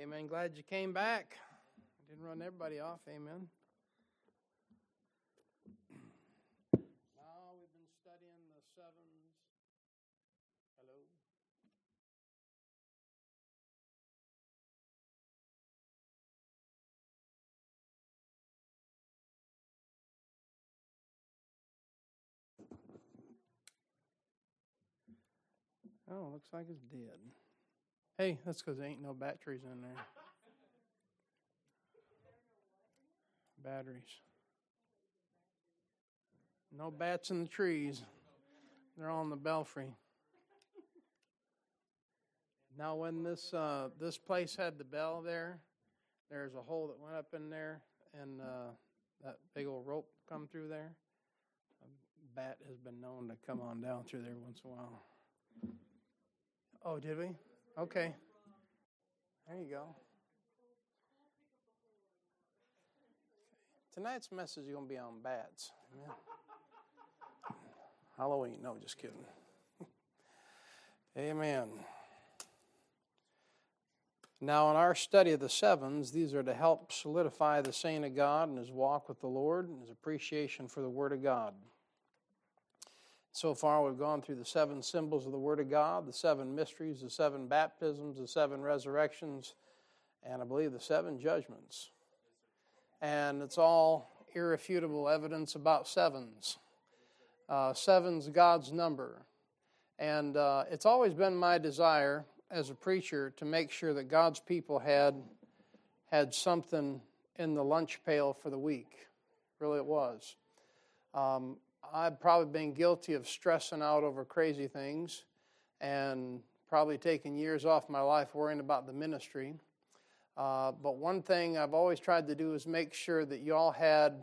Amen. Glad you came back. Didn't run everybody off. Amen. Now we've been studying the sevens. Hello. Oh, looks like it's dead. Hey, that's because there ain't no batteries in there. Batteries. No bats in the trees. They're in the belfry. Now, when this uh, this place had the bell there, there's a hole that went up in there, and uh, that big old rope come through there. A bat has been known to come on down through there once in a while. Oh, did we? Okay. There you go. Tonight's message is going to be on bats. Amen. Halloween. No, just kidding. Amen. Now, in our study of the sevens, these are to help solidify the saint of God and his walk with the Lord and his appreciation for the Word of God. So far, we've gone through the seven symbols of the Word of God, the seven mysteries, the seven baptisms, the seven resurrections, and I believe the seven judgments. And it's all irrefutable evidence about sevens. Uh, seven's God's number. And uh, it's always been my desire as a preacher to make sure that God's people had, had something in the lunch pail for the week. Really, it was. Um, I've probably been guilty of stressing out over crazy things and probably taking years off my life worrying about the ministry. Uh, but one thing I've always tried to do is make sure that you all had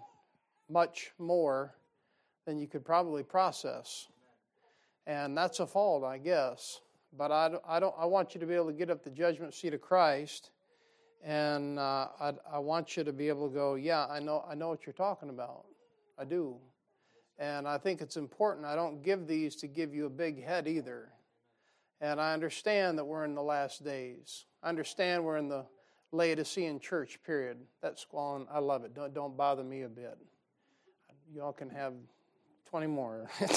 much more than you could probably process. And that's a fault, I guess. But I, I, don't, I want you to be able to get up the judgment seat of Christ. And uh, I, I want you to be able to go, yeah, I know, I know what you're talking about. I do. And I think it's important. I don't give these to give you a big head either. And I understand that we're in the last days. I understand we're in the Laodicean church period. That squalling, I love it. Don't, don't bother me a bit. Y'all can have 20 more.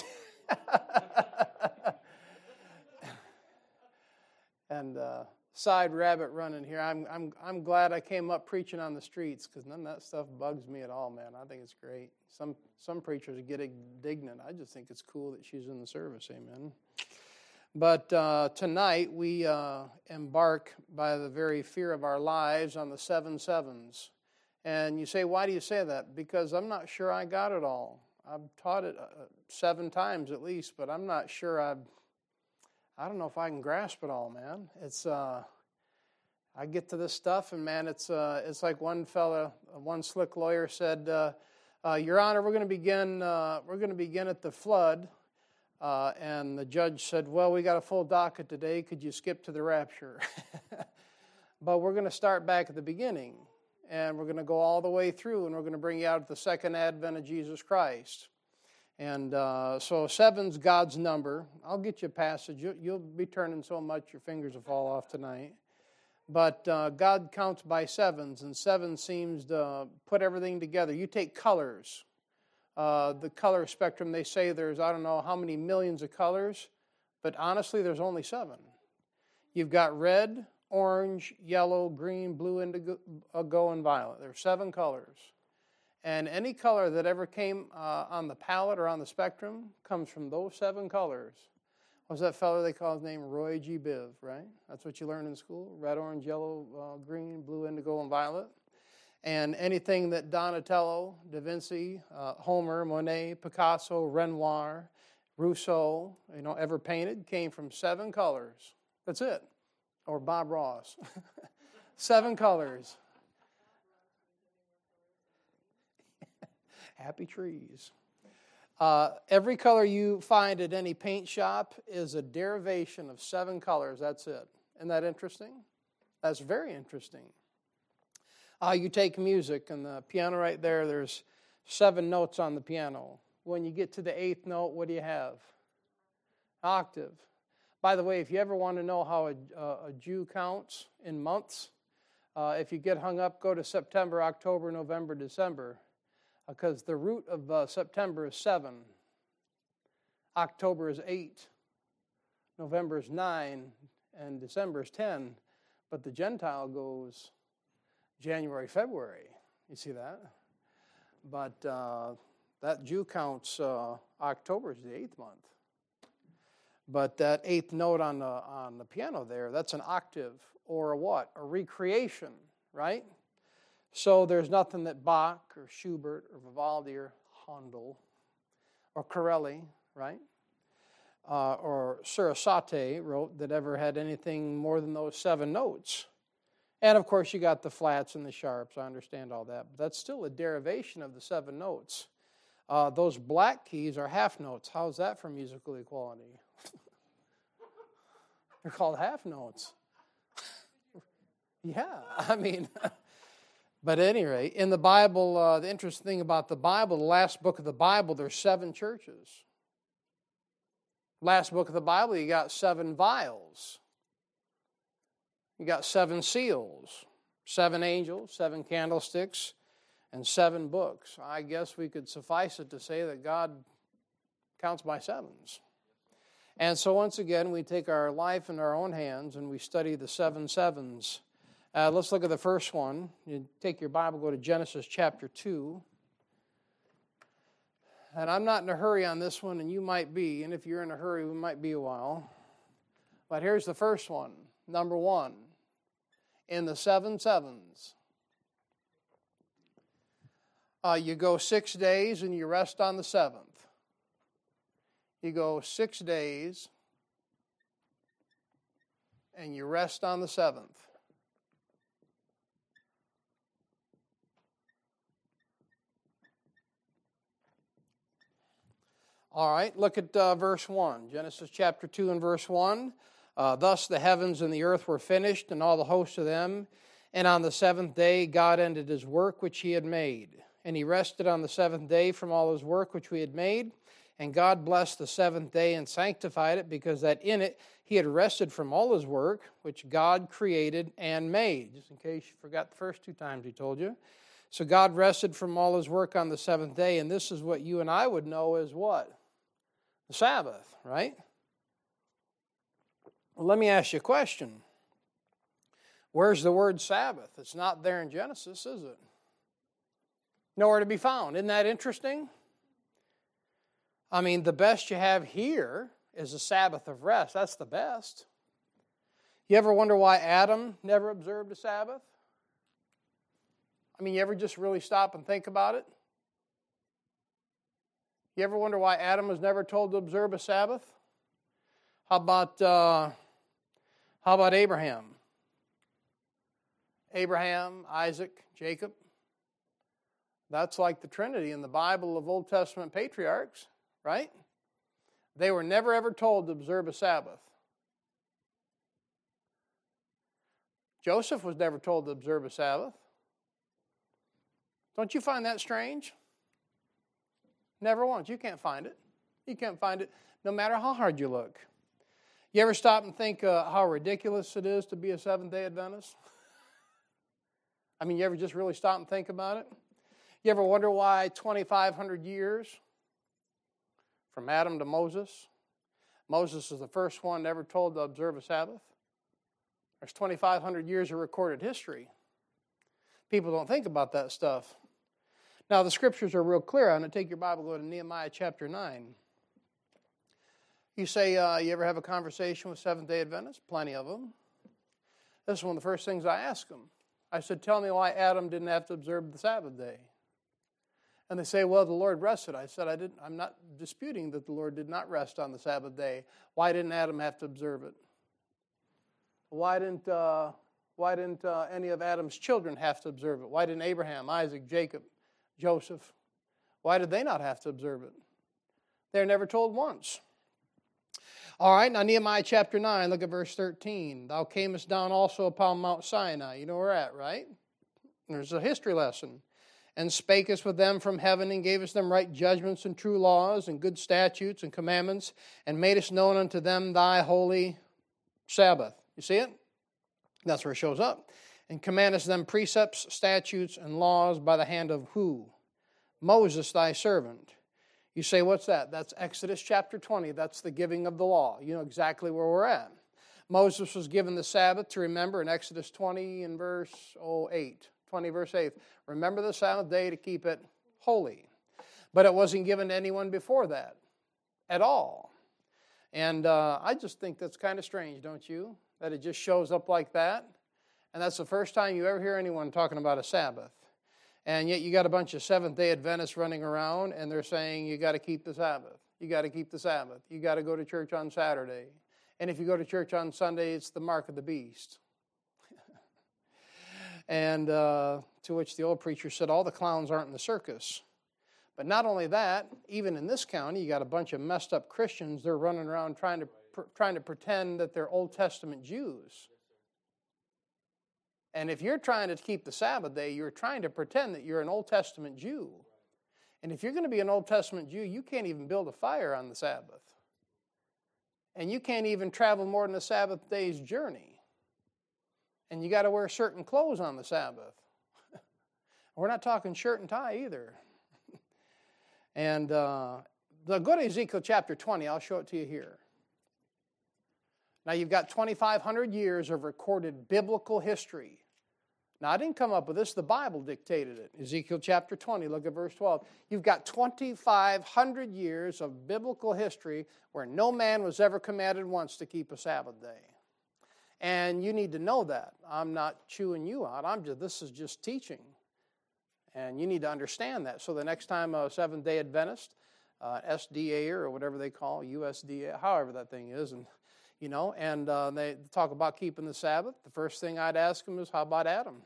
and uh, side rabbit running here. I'm, I'm, I'm glad I came up preaching on the streets because none of that stuff bugs me at all, man. I think it's great. Some, some preachers get indignant. I just think it's cool that she's in the service. Amen. But uh, tonight we uh, embark by the very fear of our lives on the seven sevens. And you say, why do you say that? Because I'm not sure I got it all. I've taught it uh, seven times at least, but I'm not sure I've I don't know if I can grasp it all, man. It's uh, I get to this stuff, and man, it's uh, it's like one fella, one slick lawyer said, uh, uh "Your Honor, we're going to begin. Uh, we're going to begin at the flood." Uh, and the judge said, "Well, we got a full docket today. Could you skip to the rapture?" but we're going to start back at the beginning, and we're going to go all the way through, and we're going to bring you out at the second advent of Jesus Christ. And uh, so seven's God's number. I'll get you a passage. You'll, you'll, be turning so much your fingers will fall off tonight. But uh, God counts by sevens, and seven seems to put everything together. You take colors, uh, the color spectrum, they say there's, I don't know how many millions of colors, but honestly, there's only seven. You've got red, orange, yellow, green, blue, indigo, and violet. There are seven colors. And any color that ever came uh, on the palette or on the spectrum comes from those seven colors. What's that fellow they call his name? Roy G. Biv, right? That's what you learn in school red, orange, yellow, uh, green, blue, indigo, and violet. And anything that Donatello, Da Vinci, uh, Homer, Monet, Picasso, Renoir, Rousseau, you know, ever painted came from seven colors. That's it. Or Bob Ross. seven colors. Happy trees. Uh, every color you find at any paint shop is a derivation of seven colors. That's it. Isn't that interesting? That's very interesting. Uh, you take music, and the piano right there, there's seven notes on the piano. When you get to the eighth note, what do you have? Octave. By the way, if you ever want to know how a, a Jew counts in months, Uh, if you get hung up, go to September, October, November, December, because the root of uh, September is 7, October is 8, November is 9, and December is 10. But the Gentile goes January, February. You see that? But uh, that Jew counts uh, October is the eighth month. But that eighth note on the, on the piano there, that's an octave or a what? A recreation, right? So there's nothing that Bach or Schubert or Vivaldi or Handel or Corelli, right? Uh, or Sarasate wrote that ever had anything more than those seven notes. And of course, you got the flats and the sharps. I understand all that. But that's still a derivation of the seven notes. Uh, those black keys are half notes. How's that for musical equality? They're called half notes. yeah, I mean, but at any rate, in the Bible, uh, the interesting thing about the Bible, the last book of the Bible, there's seven churches. Last book of the Bible, you got seven vials. You got seven seals, seven angels, seven candlesticks, and seven books. I guess we could suffice it to say that God counts by sevens. And so, once again, we take our life in our own hands and we study the seven sevens. Uh, let's look at the first one. You take your Bible, go to Genesis chapter 2. And I'm not in a hurry on this one, and you might be. And if you're in a hurry, we might be a while. But here's the first one. Number one in the seven sevens. Uh, you go six days and you rest on the seventh. You go six days and you rest on the seventh. All right, look at uh, verse 1. Genesis chapter 2 and verse 1. Uh, Thus the heavens and the earth were finished, and all the hosts of them. And on the seventh day, God ended his work which he had made. And he rested on the seventh day from all his work which we had made. And God blessed the seventh day and sanctified it, because that in it he had rested from all his work which God created and made. Just in case you forgot the first two times he told you. So God rested from all his work on the seventh day, and this is what you and I would know as what? The Sabbath, right? Well, let me ask you a question. Where's the word Sabbath? It's not there in Genesis, is it? Nowhere to be found. Isn't that interesting? I mean, the best you have here is a Sabbath of rest. That's the best. You ever wonder why Adam never observed a Sabbath? I mean, you ever just really stop and think about it? You ever wonder why Adam was never told to observe a Sabbath? How about uh, how about Abraham? Abraham, Isaac, Jacob. That's like the Trinity in the Bible of Old Testament patriarchs, right? They were never ever told to observe a Sabbath. Joseph was never told to observe a Sabbath. Don't you find that strange? Never once. You can't find it. You can't find it no matter how hard you look. You ever stop and think uh, how ridiculous it is to be a Seventh day Adventist? I mean, you ever just really stop and think about it? You ever wonder why 2,500 years from Adam to Moses? Moses is the first one ever told to observe a Sabbath. There's 2,500 years of recorded history. People don't think about that stuff. Now, the scriptures are real clear on it. Take your Bible, go to Nehemiah chapter 9. You say, uh, you ever have a conversation with Seventh day Adventists? Plenty of them. This is one of the first things I ask them. I said, Tell me why Adam didn't have to observe the Sabbath day. And they say, Well, the Lord rested. I said, I didn't, I'm not disputing that the Lord did not rest on the Sabbath day. Why didn't Adam have to observe it? Why didn't, uh, why didn't uh, any of Adam's children have to observe it? Why didn't Abraham, Isaac, Jacob, Joseph? Why did they not have to observe it? They're never told once. All right, now Nehemiah chapter 9, look at verse 13. Thou camest down also upon Mount Sinai. You know where we're at, right? There's a history lesson. And spakest with them from heaven, and gavest them right judgments and true laws, and good statutes and commandments, and madest known unto them thy holy Sabbath. You see it? That's where it shows up. And commandest them precepts, statutes, and laws by the hand of who? Moses, thy servant. You say, what's that? That's Exodus chapter 20. That's the giving of the law. You know exactly where we're at. Moses was given the Sabbath to remember in Exodus 20 and verse 8. 20 verse 8. Remember the Sabbath day to keep it holy. But it wasn't given to anyone before that at all. And uh, I just think that's kind of strange, don't you? That it just shows up like that. And that's the first time you ever hear anyone talking about a Sabbath. And yet you got a bunch of Seventh day Adventists running around and they're saying you got to keep the Sabbath. You got to keep the Sabbath. You got to go to church on Saturday. And if you go to church on Sunday, it's the mark of the beast. and uh, to which the old preacher said, All the clowns aren't in the circus. But not only that, even in this county, you got a bunch of messed up Christians. They're running around trying to, pr- trying to pretend that they're Old Testament Jews. And if you're trying to keep the Sabbath day, you're trying to pretend that you're an Old Testament Jew. And if you're going to be an Old Testament Jew, you can't even build a fire on the Sabbath. And you can't even travel more than a Sabbath day's journey. And you got to wear certain clothes on the Sabbath. We're not talking shirt and tie either. and uh, go to Ezekiel chapter 20. I'll show it to you here. Now, you've got 2,500 years of recorded biblical history. Now, I didn't come up with this, the Bible dictated it. Ezekiel chapter 20, look at verse 12. You've got 2,500 years of biblical history where no man was ever commanded once to keep a Sabbath day. And you need to know that. I'm not chewing you out. I'm just this is just teaching. And you need to understand that. So the next time a Seventh day Adventist, uh, SDA or whatever they call USDA, however that thing is, and you know, and uh, they talk about keeping the Sabbath. The first thing I'd ask them is, How about Adam?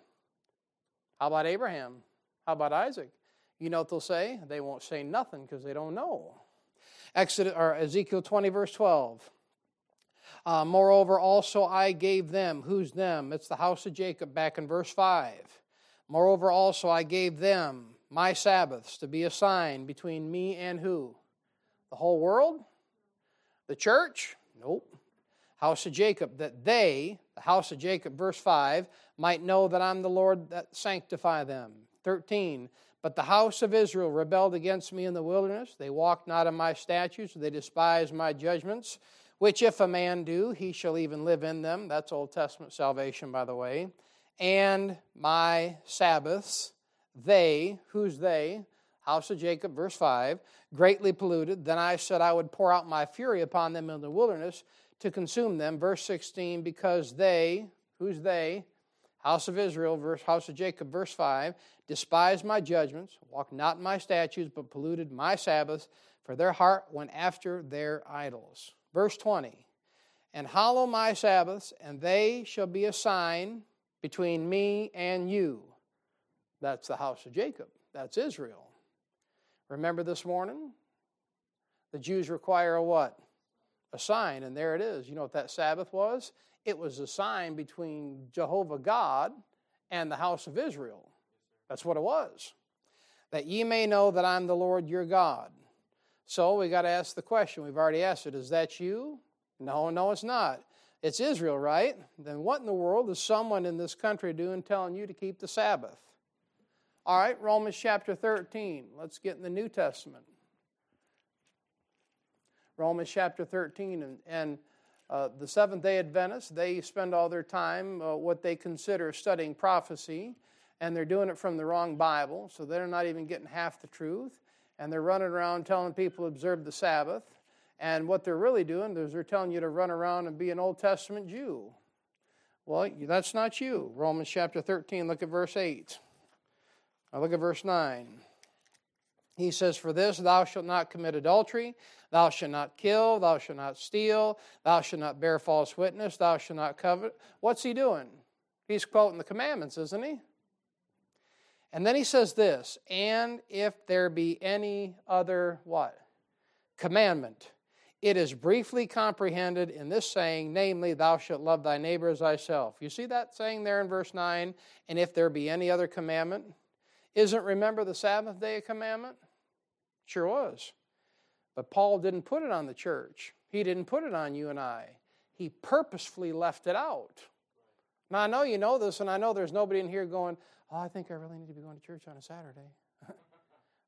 How about Abraham? How about Isaac? You know what they'll say? They won't say nothing because they don't know. Exodus or Ezekiel 20, verse 12. Uh, Moreover, also I gave them, who's them? It's the house of Jacob back in verse 5. Moreover, also I gave them my Sabbaths to be a sign between me and who? The whole world? The church? Nope house of Jacob, that they, the house of Jacob, verse 5, might know that I'm the Lord that sanctify them. 13, but the house of Israel rebelled against me in the wilderness. They walked not in my statutes, they despised my judgments, which if a man do, he shall even live in them. That's Old Testament salvation, by the way. And my Sabbaths, they, who's they? House of Jacob, verse 5, greatly polluted. Then I said I would pour out my fury upon them in the wilderness to consume them. Verse 16, because they, who's they? House of Israel, verse, house of Jacob, verse 5, despised my judgments, walked not in my statutes, but polluted my Sabbaths, for their heart went after their idols. Verse 20, and hallow my Sabbaths, and they shall be a sign between me and you. That's the house of Jacob. That's Israel. Remember this morning? The Jews require a what? A sign, and there it is. You know what that Sabbath was? It was a sign between Jehovah God and the house of Israel. That's what it was. That ye may know that I'm the Lord your God. So we got to ask the question. We've already asked it. Is that you? No, no, it's not. It's Israel, right? Then what in the world is someone in this country doing telling you to keep the Sabbath? All right, Romans chapter 13. Let's get in the New Testament. Romans chapter 13. And, and uh, the Seventh day Adventists, they spend all their time uh, what they consider studying prophecy, and they're doing it from the wrong Bible, so they're not even getting half the truth. And they're running around telling people to observe the Sabbath. And what they're really doing is they're telling you to run around and be an Old Testament Jew. Well, that's not you. Romans chapter 13, look at verse 8. Now look at verse 9. He says, For this thou shalt not commit adultery, thou shalt not kill, thou shalt not steal, thou shalt not bear false witness, thou shalt not covet. What's he doing? He's quoting the commandments, isn't he? And then he says this, and if there be any other what? Commandment. It is briefly comprehended in this saying, namely, thou shalt love thy neighbor as thyself. You see that saying there in verse 9? And if there be any other commandment? Isn't remember the Sabbath day a commandment? Sure was. But Paul didn't put it on the church. He didn't put it on you and I. He purposefully left it out. Now, I know you know this, and I know there's nobody in here going, Oh, I think I really need to be going to church on a Saturday.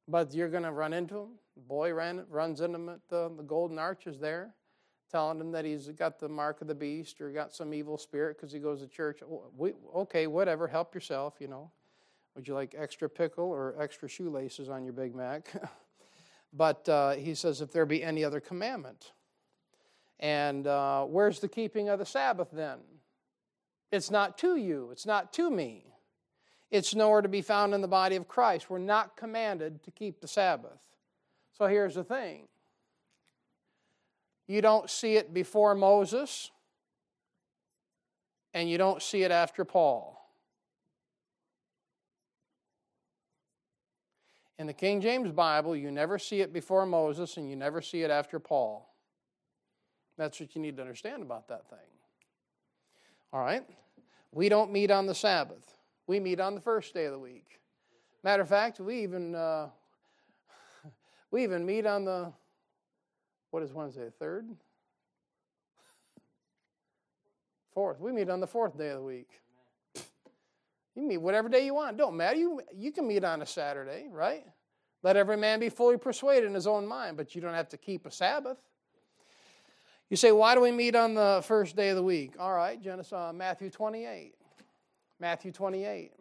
but you're going to run into him. Boy ran, runs into him at the, the Golden Arches there, telling him that he's got the mark of the beast or got some evil spirit because he goes to church. We, okay, whatever, help yourself, you know. Would you like extra pickle or extra shoelaces on your Big Mac? but uh, he says, if there be any other commandment. And uh, where's the keeping of the Sabbath then? It's not to you, it's not to me. It's nowhere to be found in the body of Christ. We're not commanded to keep the Sabbath. So here's the thing you don't see it before Moses, and you don't see it after Paul. In the King James Bible, you never see it before Moses and you never see it after Paul. That's what you need to understand about that thing. All right? We don't meet on the Sabbath, we meet on the first day of the week. Matter of fact, we even uh, we even meet on the what is Wednesday? Third, fourth. We meet on the fourth day of the week. You meet whatever day you want. Don't matter. You, you can meet on a Saturday, right? Let every man be fully persuaded in his own mind, but you don't have to keep a Sabbath. You say, why do we meet on the first day of the week? All right, Genesis, uh, Matthew 28. Matthew 28.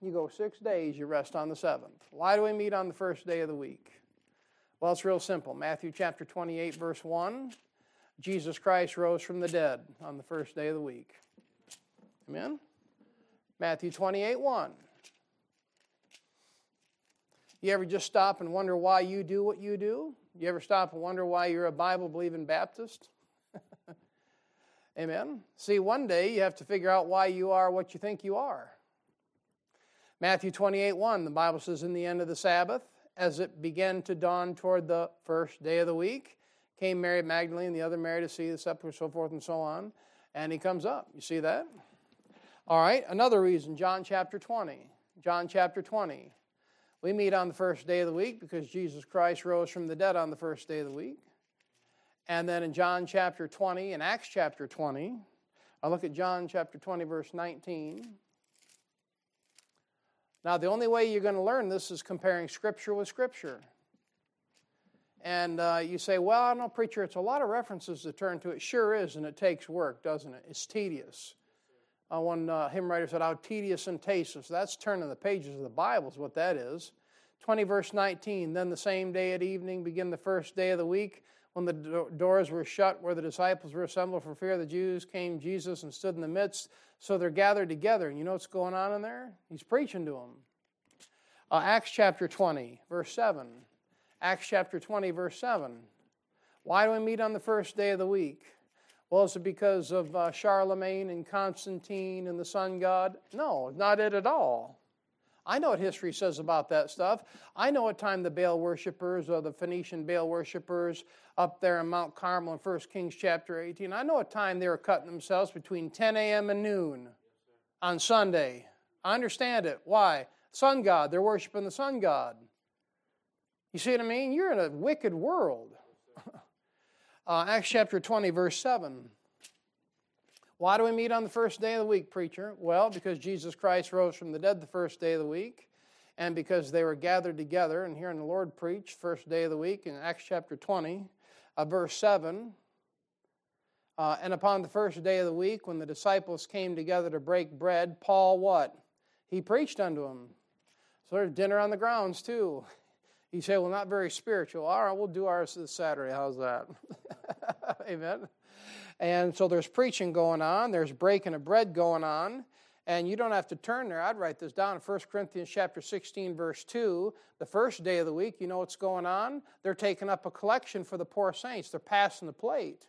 You go six days, you rest on the seventh. Why do we meet on the first day of the week? Well, it's real simple. Matthew chapter 28, verse 1. Jesus Christ rose from the dead on the first day of the week. Amen? Matthew 28 1. You ever just stop and wonder why you do what you do? You ever stop and wonder why you're a Bible believing Baptist? Amen. See, one day you have to figure out why you are what you think you are. Matthew 28 1, the Bible says, In the end of the Sabbath, as it began to dawn toward the first day of the week, came Mary Magdalene, and the other Mary to see the supper, so forth and so on. And he comes up. You see that? All right, another reason, John chapter 20. John chapter 20. We meet on the first day of the week because Jesus Christ rose from the dead on the first day of the week. And then in John chapter 20, in Acts chapter 20, I look at John chapter 20, verse 19. Now, the only way you're going to learn this is comparing Scripture with Scripture. And uh, you say, well, I don't know, preacher, it's a lot of references to turn to. It sure is, and it takes work, doesn't it? It's tedious. Uh, one uh, hymn writer said, How tedious and tasteless. That's turning the pages of the Bible, is what that is. 20, verse 19. Then the same day at evening begin the first day of the week. When the do- doors were shut, where the disciples were assembled for fear of the Jews, came Jesus and stood in the midst. So they're gathered together. And you know what's going on in there? He's preaching to them. Uh, Acts chapter 20, verse 7. Acts chapter 20, verse 7. Why do we meet on the first day of the week? Well, is it because of uh, Charlemagne and Constantine and the sun god? No, not it at all. I know what history says about that stuff. I know what time the Baal worshippers or the Phoenician Baal worshippers up there in Mount Carmel in 1 Kings chapter 18, I know what time they were cutting themselves between 10 a.m. and noon on Sunday. I understand it. Why? Sun God. They're worshiping the sun God. You see what I mean? You're in a wicked world. Uh, Acts chapter 20, verse 7. Why do we meet on the first day of the week, preacher? Well, because Jesus Christ rose from the dead the first day of the week, and because they were gathered together and hearing the Lord preach first day of the week in Acts chapter 20, uh, verse 7. Uh, and upon the first day of the week, when the disciples came together to break bread, Paul what? He preached unto them. So there's dinner on the grounds too. You say, well, not very spiritual. All right, we'll do ours this Saturday. How's that? Amen. And so there's preaching going on, there's breaking of bread going on, and you don't have to turn there. I'd write this down. In 1 Corinthians chapter 16, verse 2. The first day of the week, you know what's going on? They're taking up a collection for the poor saints. They're passing the plate,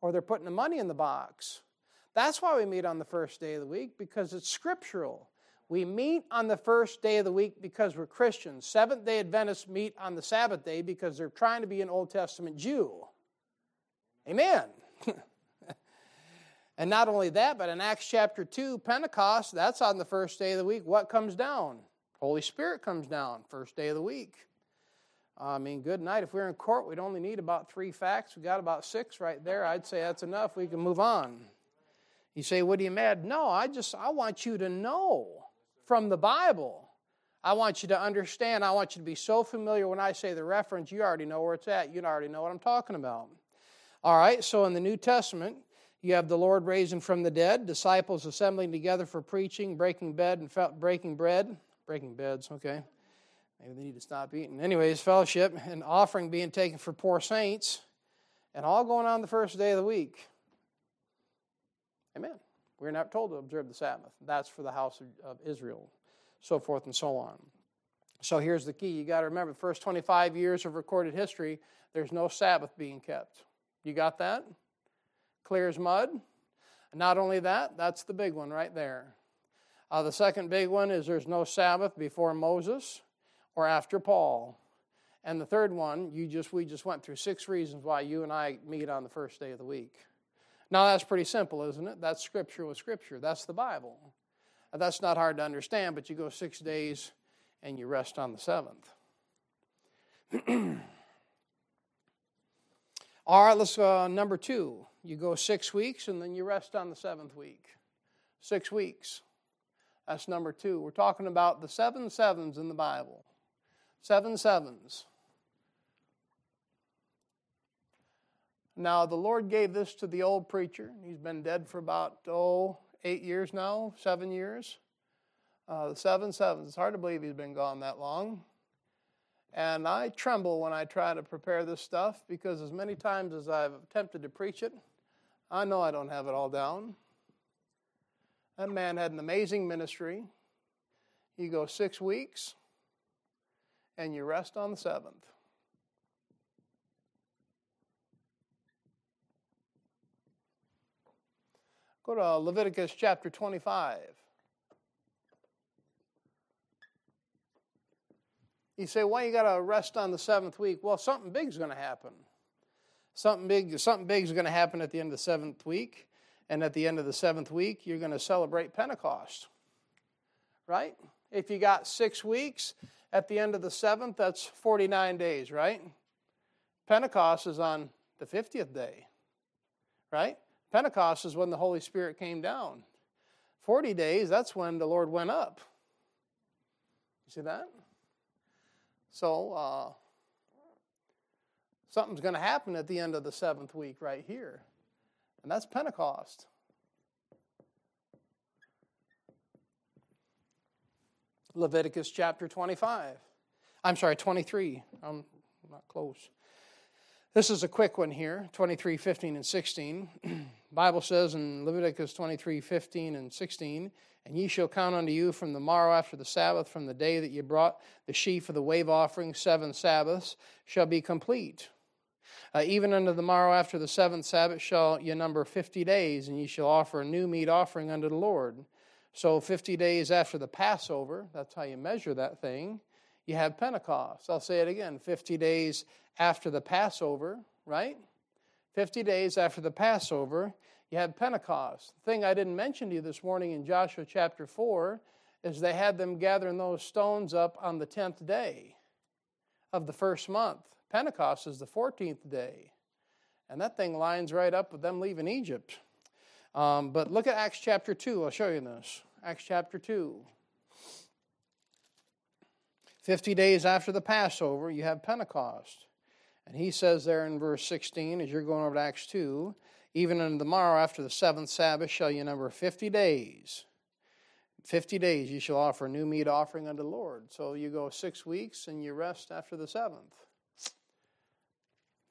or they're putting the money in the box. That's why we meet on the first day of the week, because it's scriptural. We meet on the first day of the week because we're Christians. Seventh day Adventists meet on the Sabbath day because they're trying to be an Old Testament Jew. Amen. and not only that, but in Acts chapter 2, Pentecost, that's on the first day of the week. What comes down? Holy Spirit comes down, first day of the week. I mean, good night. If we're in court, we'd only need about three facts. We got about six right there. I'd say that's enough. We can move on. You say, What are you mad? No, I just I want you to know from the Bible. I want you to understand. I want you to be so familiar when I say the reference, you already know where it's at. You already know what I'm talking about. All right, so in the New Testament, you have the Lord raising from the dead, disciples assembling together for preaching, breaking bed and fe- breaking bread, breaking beds. Okay, maybe they need to stop eating. Anyways, fellowship and offering being taken for poor saints, and all going on the first day of the week. Amen. We're not told to observe the Sabbath. That's for the house of, Israel, so forth and so on. So here's the key. You got to remember the first 25 years of recorded history, there's no Sabbath being kept. You got that? Clear as mud. Not only that, that's the big one right there. Uh, the second big one is there's no Sabbath before Moses or after Paul. And the third one, you just we just went through six reasons why you and I meet on the first day of the week. Now that's pretty simple, isn't it? That's scripture with scripture. That's the Bible. That's not hard to understand, but you go six days and you rest on the seventh. All right, let's uh, number two. You go six weeks and then you rest on the seventh week. Six weeks. That's number two. We're talking about the seven sevens in the Bible. Seven sevens. Now, the Lord gave this to the old preacher. He's been dead for about, oh, eight years now, seven years. Uh, seven sevens. It's hard to believe he's been gone that long. And I tremble when I try to prepare this stuff because, as many times as I've attempted to preach it, I know I don't have it all down. That man had an amazing ministry. You go six weeks and you rest on the seventh. Go to Leviticus chapter 25. You say, why you got to rest on the seventh week. Well, something big's going to happen. Something big, something big is going to happen at the end of the seventh week. And at the end of the seventh week, you're going to celebrate Pentecost. Right? If you got six weeks, at the end of the seventh, that's 49 days, right? Pentecost is on the 50th day, right? Pentecost is when the Holy Spirit came down. 40 days, that's when the Lord went up. You see that? So, uh, something's going to happen at the end of the seventh week right here, and that's Pentecost. Leviticus chapter 25. I'm sorry, 23. I'm not close. This is a quick one here 23, 15, and 16. Bible says in Leviticus 23, 15, and 16, and ye shall count unto you from the morrow after the Sabbath, from the day that ye brought the sheaf of the wave offering, seven Sabbaths shall be complete. Uh, even unto the morrow after the seventh Sabbath shall ye number fifty days, and ye shall offer a new meat offering unto the Lord. So, 50 days after the Passover, that's how you measure that thing, you have Pentecost. I'll say it again 50 days after the Passover, right? 50 days after the Passover, you had Pentecost. The thing I didn't mention to you this morning in Joshua chapter 4 is they had them gathering those stones up on the 10th day of the first month. Pentecost is the 14th day. And that thing lines right up with them leaving Egypt. Um, but look at Acts chapter 2. I'll show you this. Acts chapter 2. 50 days after the Passover, you have Pentecost. And he says there in verse 16, as you're going over to Acts 2, even on the morrow after the seventh Sabbath shall you number 50 days. 50 days you shall offer a new meat offering unto the Lord. So you go six weeks and you rest after the seventh.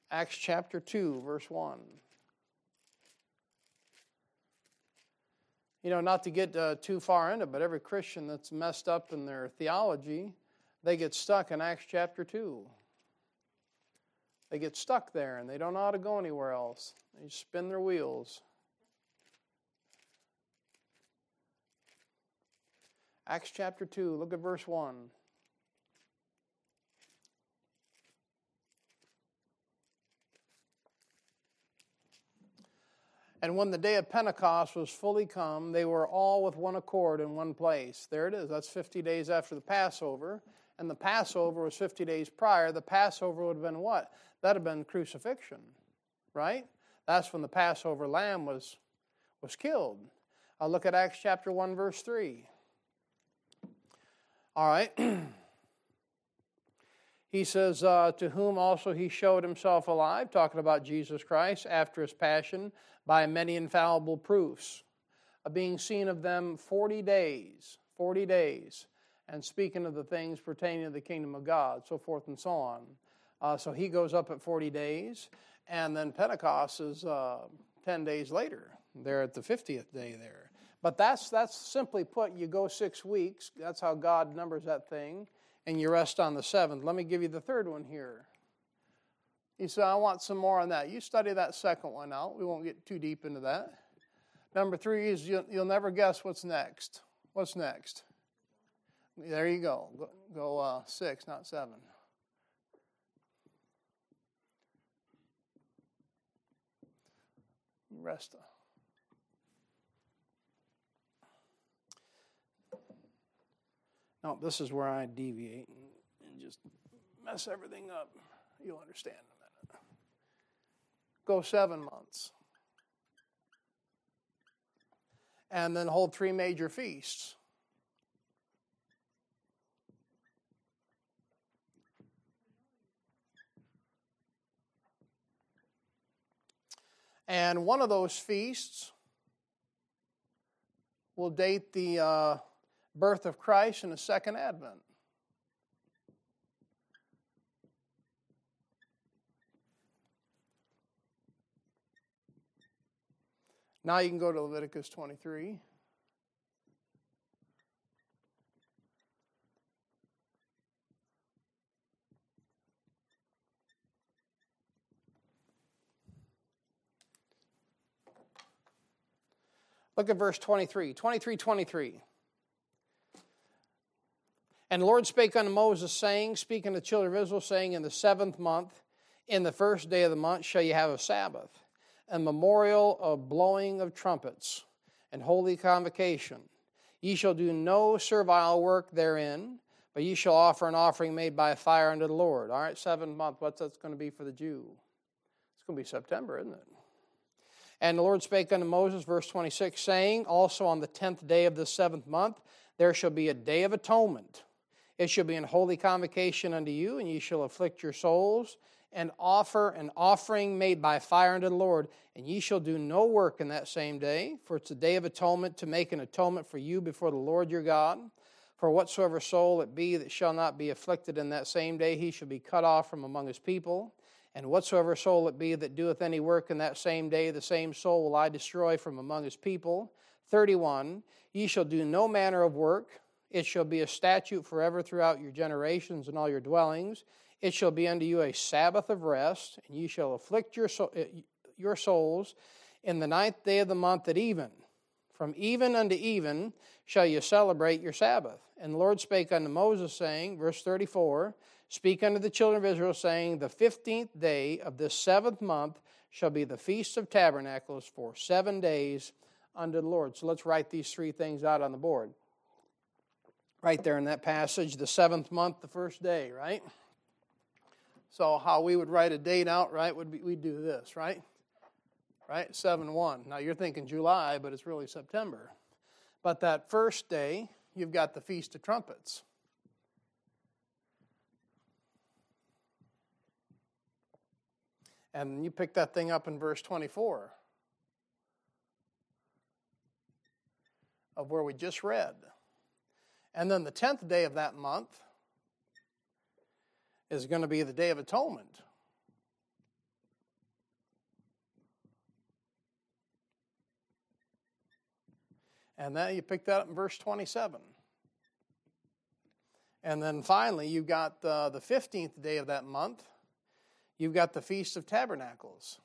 Acts chapter 2, verse 1. You know, not to get uh, too far into it, but every Christian that's messed up in their theology, they get stuck in Acts chapter 2. They get stuck there and they don't know how to go anywhere else. They just spin their wheels. Acts chapter 2, look at verse 1. And when the day of Pentecost was fully come, they were all with one accord in one place. There it is. That's 50 days after the Passover. And the Passover was 50 days prior. The Passover would have been what? That would have been crucifixion, right? That's when the Passover lamb was, was killed. Uh, look at Acts chapter 1, verse 3. All right. he says, uh, To whom also he showed himself alive, talking about Jesus Christ, after his passion, by many infallible proofs, of being seen of them 40 days. 40 days. And speaking of the things pertaining to the kingdom of God, so forth and so on. Uh, so he goes up at 40 days, and then Pentecost is uh, 10 days later. They're at the 50th day there. But that's, that's simply put, you go six weeks. That's how God numbers that thing. And you rest on the seventh. Let me give you the third one here. You say, I want some more on that. You study that second one out. We won't get too deep into that. Number three is you'll, you'll never guess what's next. What's next? There you go. Go, go uh, six, not seven. Rest. Now, this is where I deviate and just mess everything up. You'll understand in a minute. Go seven months. And then hold three major feasts. And one of those feasts will date the uh, birth of Christ and the second advent. Now you can go to Leviticus 23. Look at verse 23. 23 23. And the Lord spake unto Moses, saying, Speaking to the children of Israel, saying, In the seventh month, in the first day of the month, shall ye have a Sabbath, a memorial of blowing of trumpets, and holy convocation. Ye shall do no servile work therein, but ye shall offer an offering made by fire unto the Lord. All right, seventh month, what's that going to be for the Jew? It's going to be September, isn't it? And the Lord spake unto Moses, verse 26, saying, Also on the tenth day of the seventh month there shall be a day of atonement. It shall be an holy convocation unto you, and ye shall afflict your souls, and offer an offering made by fire unto the Lord. And ye shall do no work in that same day, for it's a day of atonement to make an atonement for you before the Lord your God. For whatsoever soul it be that shall not be afflicted in that same day, he shall be cut off from among his people. And whatsoever soul it be that doeth any work in that same day, the same soul will I destroy from among his people. 31. Ye shall do no manner of work. It shall be a statute forever throughout your generations and all your dwellings. It shall be unto you a Sabbath of rest, and ye shall afflict your, eh, your souls in the ninth day of the month at even. From even unto even shall ye celebrate your Sabbath. And the Lord spake unto Moses, saying, verse 34, Speak unto the children of Israel, saying, The fifteenth day of this seventh month shall be the Feast of Tabernacles for seven days unto the Lord. So let's write these three things out on the board. Right there in that passage, the seventh month, the first day, right? So how we would write a date out, right, would be we'd do this, right? Right? 7 1. Now you're thinking July, but it's really September. But that first day, you've got the Feast of Trumpets. And you pick that thing up in verse 24 of where we just read. And then the 10th day of that month is going to be the Day of Atonement. And then you pick that up in verse 27. And then finally, you've got uh, the 15th day of that month You've got the Feast of Tabernacles.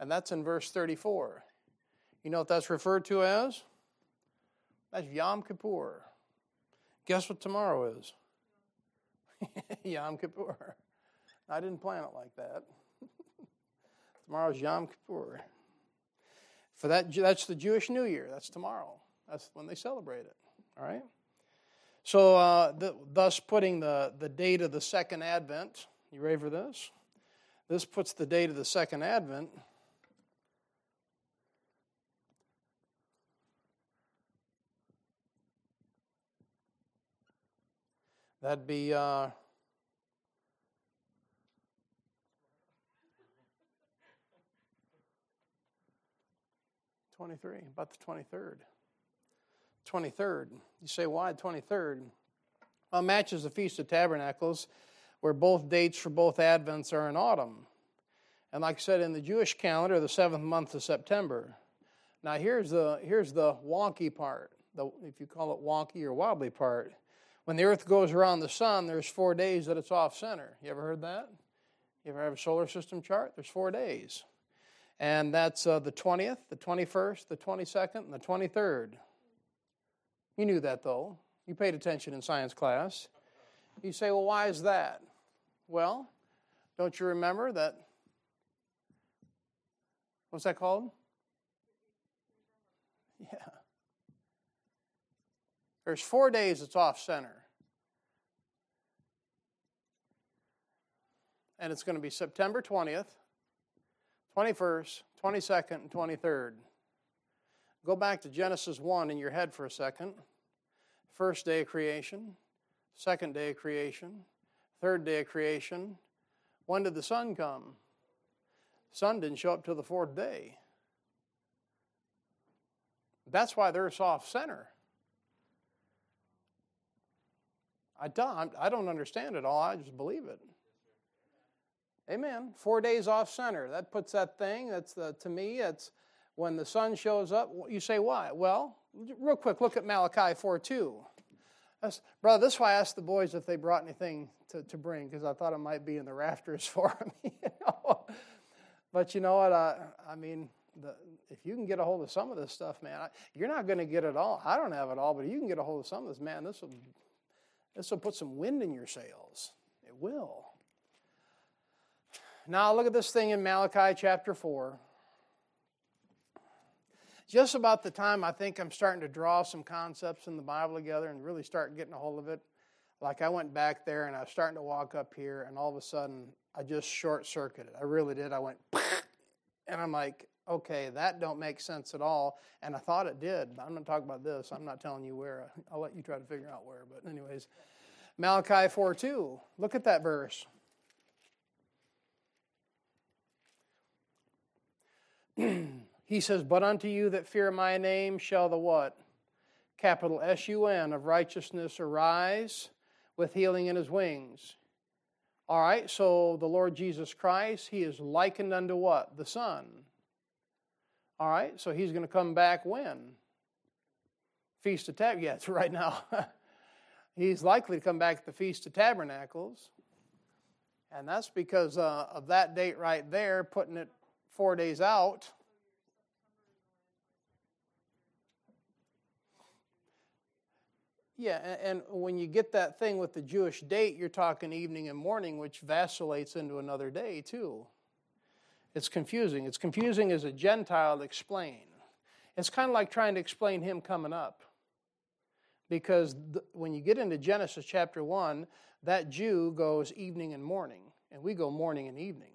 And that's in verse 34. You know what that's referred to as? That's Yom Kippur. Guess what tomorrow is? Yom Kippur. I didn't plan it like that. Tomorrow's Yom Kippur. For that, that's the Jewish New Year. That's tomorrow. That's when they celebrate it. All right? So, uh, the, thus putting the, the date of the second advent, You ready for this? This puts the date of the second advent. That'd be uh, 23, about the 23rd. 23rd. You say, why 23rd? Well, matches the Feast of Tabernacles, where both dates for both Advents are in autumn. And like I said, in the Jewish calendar, the seventh month of September. Now, here's the, here's the wonky part, the, if you call it wonky or wobbly part. When the earth goes around the sun, there's four days that it's off center. You ever heard that? You ever have a solar system chart? There's four days and that's uh, the 20th, the 21st, the 22nd, and the 23rd. You knew that though. You paid attention in science class. You say, well, why is that? Well, don't you remember that? What's that called? Yeah. There's four days it's off center. And it's going to be September 20th, 21st, 22nd, and 23rd. Go back to Genesis 1 in your head for a second. First day of creation, second day of creation, third day of creation. When did the sun come? sun didn't show up till the fourth day. That's why they're off center. I don't, I don't understand it all, I just believe it. Amen. Four days off center. That puts that thing, that's the, to me, it's when the sun shows up. You say, why? Well, real quick, look at Malachi 4 2. Brother, this is why I asked the boys if they brought anything to, to bring, because I thought it might be in the rafters for me. You know? But you know what? I, I mean, the, if you can get a hold of some of this stuff, man, I, you're not going to get it all. I don't have it all, but you can get a hold of some of this, man, this will, this will put some wind in your sails. It will. Now, look at this thing in Malachi chapter 4. Just about the time I think I'm starting to draw some concepts in the Bible together and really start getting a hold of it, like I went back there and I was starting to walk up here, and all of a sudden I just short circuited. I really did. I went, and I'm like, okay, that don't make sense at all. And I thought it did. I'm not talking about this. I'm not telling you where. I'll let you try to figure out where. But anyways, Malachi 4 2. Look at that verse. he says, But unto you that fear my name shall the what? Capital S U N of righteousness arise with healing in his wings. All right, so the Lord Jesus Christ, he is likened unto what? The Son. All right, so he's going to come back when? Feast of Tabernacles. Yeah, it's right now. he's likely to come back at the Feast of Tabernacles. And that's because uh, of that date right there, putting it four days out. Yeah, and when you get that thing with the Jewish date, you're talking evening and morning, which vacillates into another day, too. It's confusing. It's confusing as a Gentile to explain. It's kind of like trying to explain him coming up. Because when you get into Genesis chapter 1, that Jew goes evening and morning, and we go morning and evening.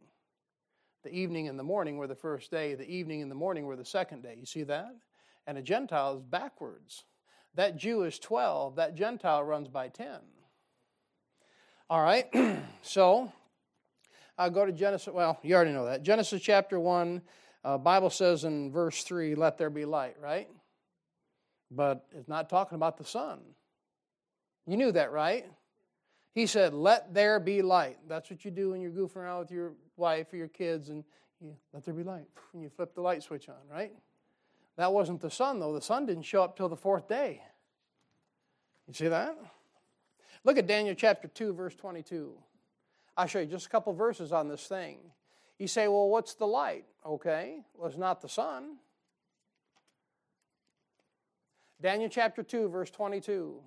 The evening and the morning were the first day, the evening and the morning were the second day. You see that? And a Gentile is backwards. That Jew is 12, that Gentile runs by 10. All right, so I'll go to Genesis. Well, you already know that. Genesis chapter 1, uh, Bible says in verse 3, let there be light, right? But it's not talking about the sun. You knew that, right? He said, Let there be light. That's what you do when you're goofing around with your wife or your kids and you let there be light. And you flip the light switch on, right? That wasn't the sun, though. The sun didn't show up till the fourth day. You see that? Look at Daniel chapter 2, verse 22. I'll show you just a couple verses on this thing. You say, well, what's the light? Okay, well, it's not the sun. Daniel chapter 2, verse 22.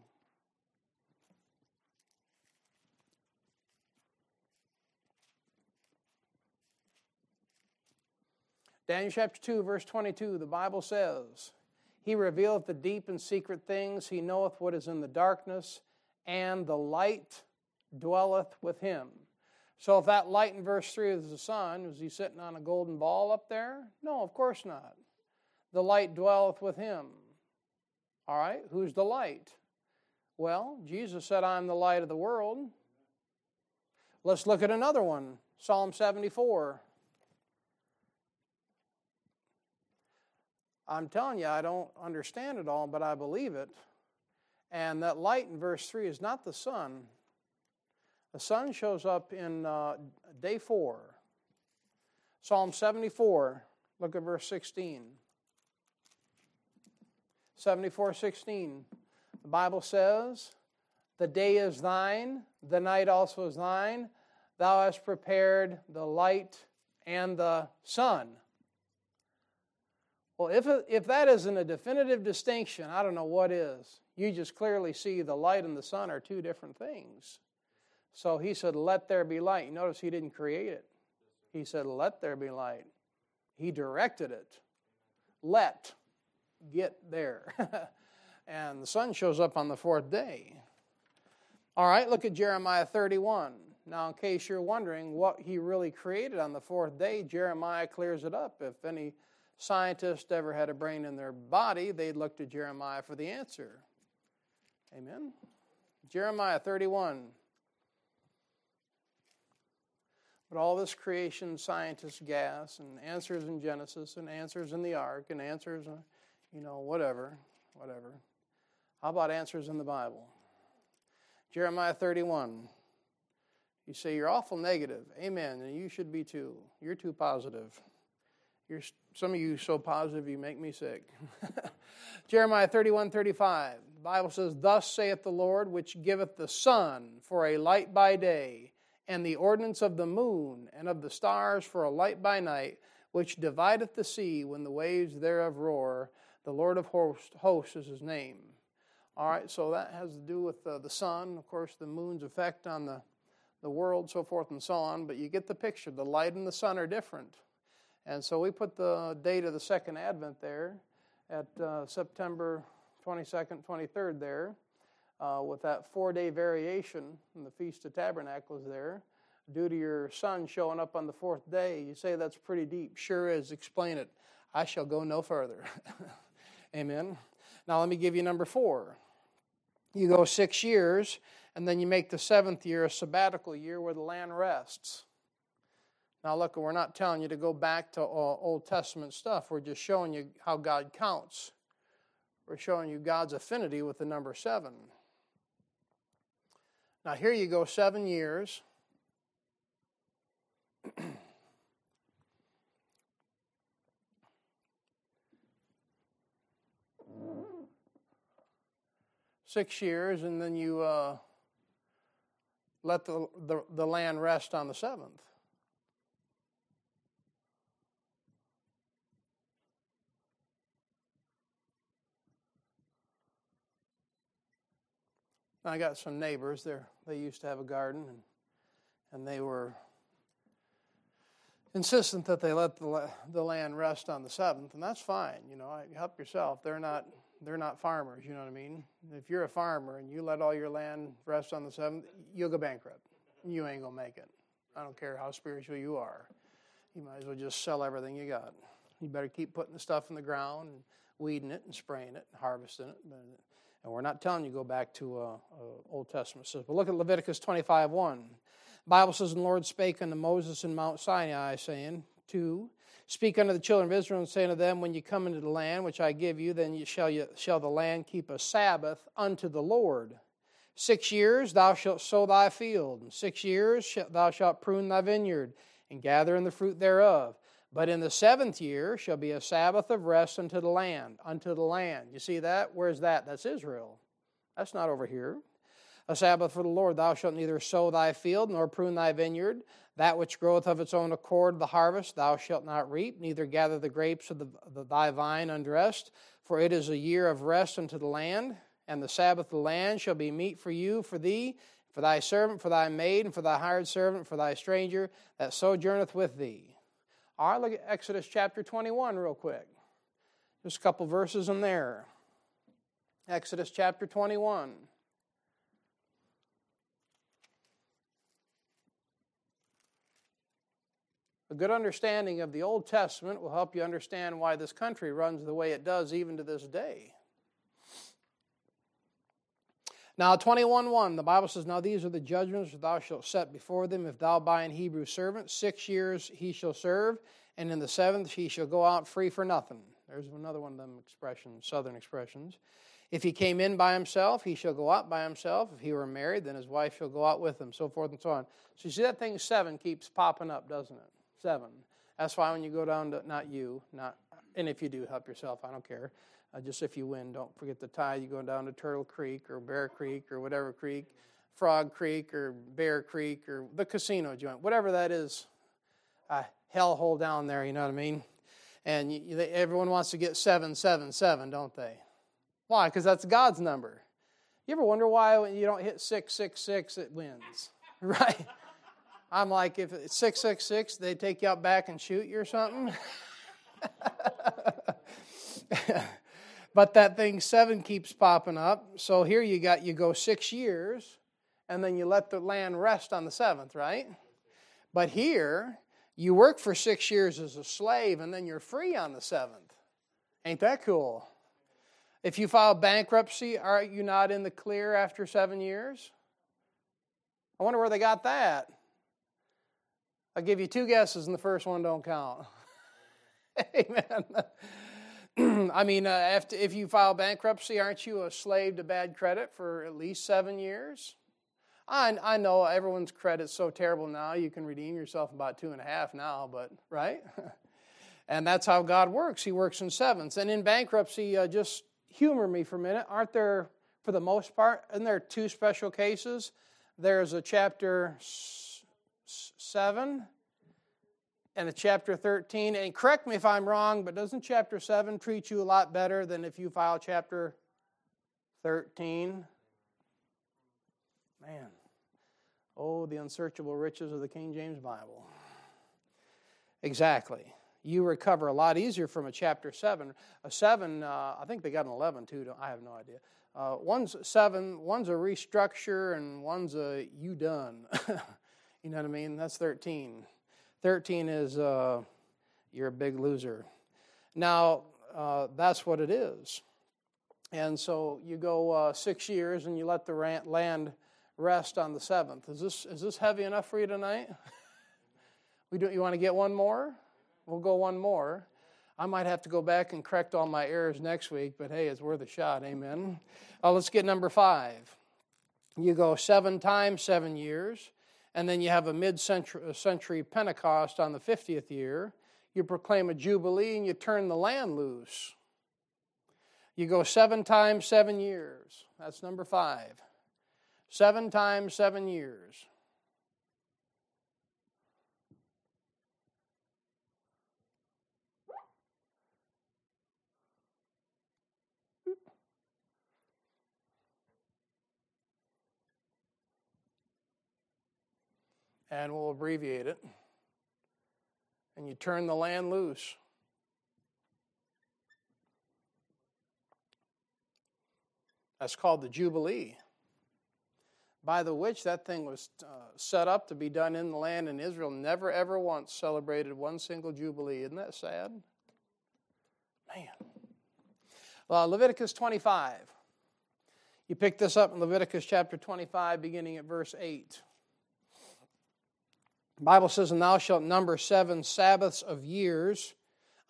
Daniel chapter 2, verse 22, the Bible says, He revealeth the deep and secret things, He knoweth what is in the darkness, and the light dwelleth with Him. So if that light in verse 3 is the sun, is he sitting on a golden ball up there? No, of course not. The light dwelleth with him. All right, who's the light? Well, Jesus said, I'm the light of the world. Let's look at another one Psalm 74. I'm telling you, I don't understand it all, but I believe it. And that light in verse 3 is not the sun. The sun shows up in uh, day 4. Psalm 74, look at verse 16. 74 16. The Bible says, The day is thine, the night also is thine. Thou hast prepared the light and the sun. Well, if, if that isn't a definitive distinction, I don't know what is. You just clearly see the light and the sun are two different things. So he said, Let there be light. Notice he didn't create it, he said, Let there be light. He directed it. Let get there. and the sun shows up on the fourth day. All right, look at Jeremiah 31. Now, in case you're wondering what he really created on the fourth day, Jeremiah clears it up. If any scientist ever had a brain in their body, they'd look to Jeremiah for the answer. Amen. Jeremiah 31. But all this creation scientists gas and answers in Genesis and answers in the ark and answers, uh, you know, whatever, whatever. How about answers in the Bible? Jeremiah 31. You say you're awful negative. Amen. And you should be too. You're too positive. You're, some of you so positive you make me sick. Jeremiah 31 35. The Bible says, Thus saith the Lord, which giveth the sun for a light by day, and the ordinance of the moon and of the stars for a light by night, which divideth the sea when the waves thereof roar. The Lord of hosts, is his name. All right, so that has to do with uh, the sun, of course, the moon's effect on the, the world, so forth and so on. But you get the picture. The light and the sun are different. And so we put the date of the second advent there at uh, September 22nd, 23rd there, uh, with that four day variation, and the Feast of Tabernacles there, due to your sun showing up on the fourth day. You say that's pretty deep. Sure is. Explain it. I shall go no further. Amen. Now let me give you number four. You go six years, and then you make the seventh year a sabbatical year where the land rests. Now, look, we're not telling you to go back to uh, Old Testament stuff. We're just showing you how God counts. We're showing you God's affinity with the number seven. Now, here you go, seven years. Six years, and then you uh, let the, the, the land rest on the seventh. I got some neighbors. there. they used to have a garden, and and they were insistent that they let the the land rest on the seventh, and that's fine. You know, help yourself. They're not they're not farmers. You know what I mean? If you're a farmer and you let all your land rest on the seventh, you'll go bankrupt. You ain't gonna make it. I don't care how spiritual you are. You might as well just sell everything you got. You better keep putting the stuff in the ground and weeding it and spraying it and harvesting it. And we're not telling you go back to uh, uh, Old Testament says. But look at Leviticus 25 1. The Bible says, And the Lord spake unto Moses in Mount Sinai, saying, 2. Speak unto the children of Israel and say unto them, When you come into the land which I give you, then shall, shall the land keep a Sabbath unto the Lord. Six years thou shalt sow thy field, and six years thou shalt prune thy vineyard, and gather in the fruit thereof. But in the seventh year shall be a Sabbath of rest unto the land, unto the land. You see that? Where's that? That's Israel. That's not over here. A Sabbath for the Lord. Thou shalt neither sow thy field nor prune thy vineyard. That which groweth of its own accord, the harvest, thou shalt not reap, neither gather the grapes of the, the, thy vine undressed. For it is a year of rest unto the land, and the Sabbath of the land shall be meat for you, for thee, for thy servant, for thy maid, and for thy hired servant, for thy stranger that sojourneth with thee. All right, look at Exodus chapter 21 real quick. Just a couple verses in there. Exodus chapter 21. A good understanding of the Old Testament will help you understand why this country runs the way it does even to this day. Now, 21 1, the Bible says, Now these are the judgments thou shalt set before them. If thou buy an Hebrew servant, six years he shall serve, and in the seventh he shall go out free for nothing. There's another one of them expressions, southern expressions. If he came in by himself, he shall go out by himself. If he were married, then his wife shall go out with him, so forth and so on. So you see that thing seven keeps popping up, doesn't it? Seven. That's why when you go down to, not you, not, and if you do, help yourself, I don't care. Uh, just if you win, don't forget the tie. You're going down to Turtle Creek or Bear Creek or whatever creek, Frog Creek or Bear Creek or the casino joint, whatever that is, uh, hellhole down there, you know what I mean? And you, you, everyone wants to get 777, don't they? Why? Because that's God's number. You ever wonder why when you don't hit 666, it wins? Right? I'm like, if it's 666, they take you out back and shoot you or something. but that thing seven keeps popping up. So here you got, you go six years, and then you let the land rest on the seventh, right? But here, you work for six years as a slave, and then you're free on the seventh. Ain't that cool? If you file bankruptcy, are you not in the clear after seven years? I wonder where they got that. I'll give you two guesses, and the first one don't count. Amen. I mean, uh, after, if you file bankruptcy, aren't you a slave to bad credit for at least seven years? I, I know everyone's credit's so terrible now, you can redeem yourself about two and a half now, but, right? and that's how God works. He works in sevens. And in bankruptcy, uh, just humor me for a minute. Aren't there, for the most part, and there are two special cases? There's a chapter 7 and a chapter 13. And correct me if I'm wrong, but doesn't chapter 7 treat you a lot better than if you file chapter 13? Man. Oh, the unsearchable riches of the King James Bible. Exactly you recover a lot easier from a chapter 7. A 7, uh, I think they got an 11 too, I have no idea. Uh, one's 7, one's a restructure, and one's a you done. you know what I mean? That's 13. 13 is uh, you're a big loser. Now, uh, that's what it is. And so you go uh, six years and you let the land rest on the seventh. Is this, is this heavy enough for you tonight? we do, you want to get one more? We'll go one more. I might have to go back and correct all my errors next week, but hey, it's worth a shot. Amen. Uh, let's get number five. You go seven times seven years, and then you have a mid century Pentecost on the 50th year. You proclaim a jubilee and you turn the land loose. You go seven times seven years. That's number five. Seven times seven years. And we'll abbreviate it. And you turn the land loose. That's called the Jubilee. By the which that thing was uh, set up to be done in the land, and Israel never ever once celebrated one single Jubilee. Isn't that sad? Man. Well, Leviticus 25. You pick this up in Leviticus chapter 25, beginning at verse 8. The Bible says, And thou shalt number seven Sabbaths of years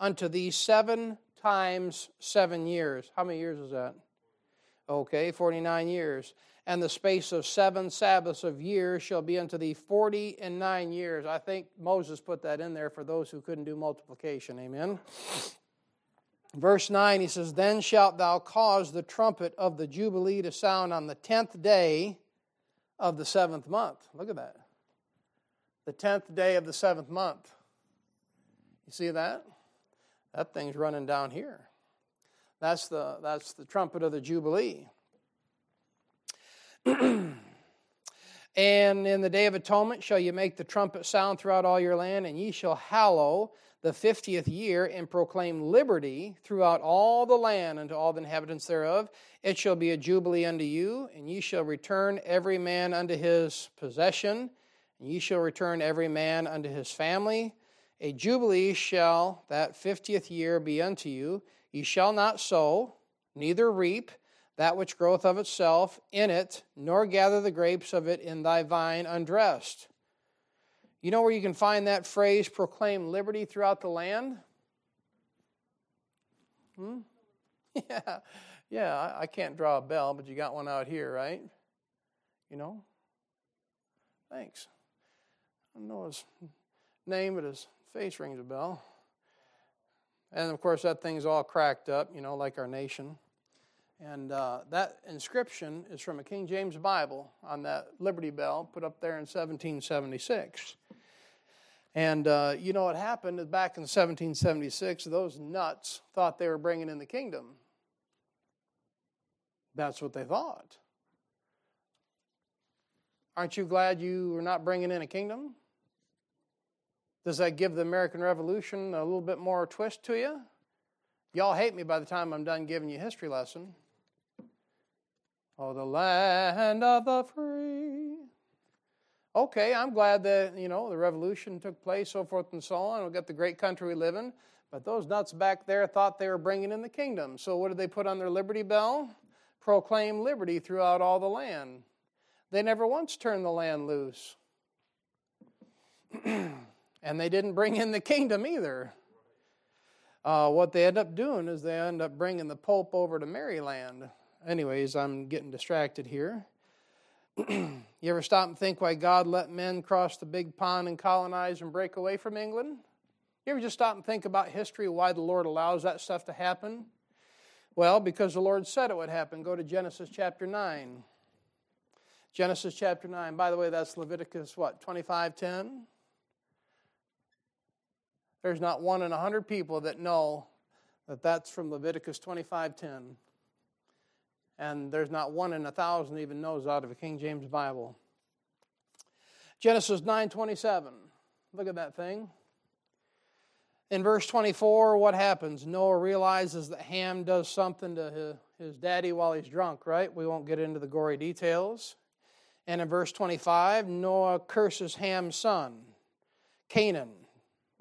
unto thee seven times seven years. How many years is that? Okay, 49 years. And the space of seven Sabbaths of years shall be unto thee forty and nine years. I think Moses put that in there for those who couldn't do multiplication. Amen. Verse 9, he says, Then shalt thou cause the trumpet of the Jubilee to sound on the tenth day of the seventh month. Look at that the 10th day of the seventh month. You see that? That thing's running down here. That's the, that's the trumpet of the Jubilee. and in the day of atonement shall you make the trumpet sound throughout all your land, and ye shall hallow the fiftieth year and proclaim liberty throughout all the land unto all the inhabitants thereof. It shall be a jubilee unto you, and ye shall return every man unto his possession and ye shall return every man unto his family, A jubilee shall that fiftieth year be unto you. Ye shall not sow, neither reap that which groweth of itself in it, nor gather the grapes of it in thy vine undressed. You know where you can find that phrase, proclaim liberty throughout the land? Hmm? Yeah, yeah, I can't draw a bell, but you got one out here, right? You know? Thanks. I know his name, but his face rings a bell. And of course, that thing's all cracked up, you know, like our nation. And uh, that inscription is from a King James Bible on that Liberty Bell put up there in 1776. And uh, you know what happened back in 1776? Those nuts thought they were bringing in the kingdom. That's what they thought. Aren't you glad you are not bringing in a kingdom? Does that give the American Revolution a little bit more twist to you? Y'all hate me by the time I'm done giving you a history lesson. Oh, the land of the free. Okay, I'm glad that, you know, the revolution took place, so forth and so on. We've got the great country we live in. But those nuts back there thought they were bringing in the kingdom. So what did they put on their Liberty Bell? Proclaim liberty throughout all the land. They never once turned the land loose. and they didn't bring in the kingdom either. Uh, what they end up doing is they end up bringing the Pope over to Maryland anyways, I'm getting distracted here. you ever stop and think why God let men cross the big pond and colonize and break away from England? You ever just stop and think about history, why the Lord allows that stuff to happen? Well, because the Lord said it would happen. Go to Genesis chapter 9. Genesis chapter 9. By the way, that's Leviticus what? 25:10. There's not one in a hundred people that know that that's from Leviticus 25:10 and there's not one in a thousand even knows out of a King James Bible. Genesis 9:27. Look at that thing. In verse 24, what happens? Noah realizes that Ham does something to his, his daddy while he's drunk, right? We won't get into the gory details. And in verse 25, Noah curses Ham's son, Canaan.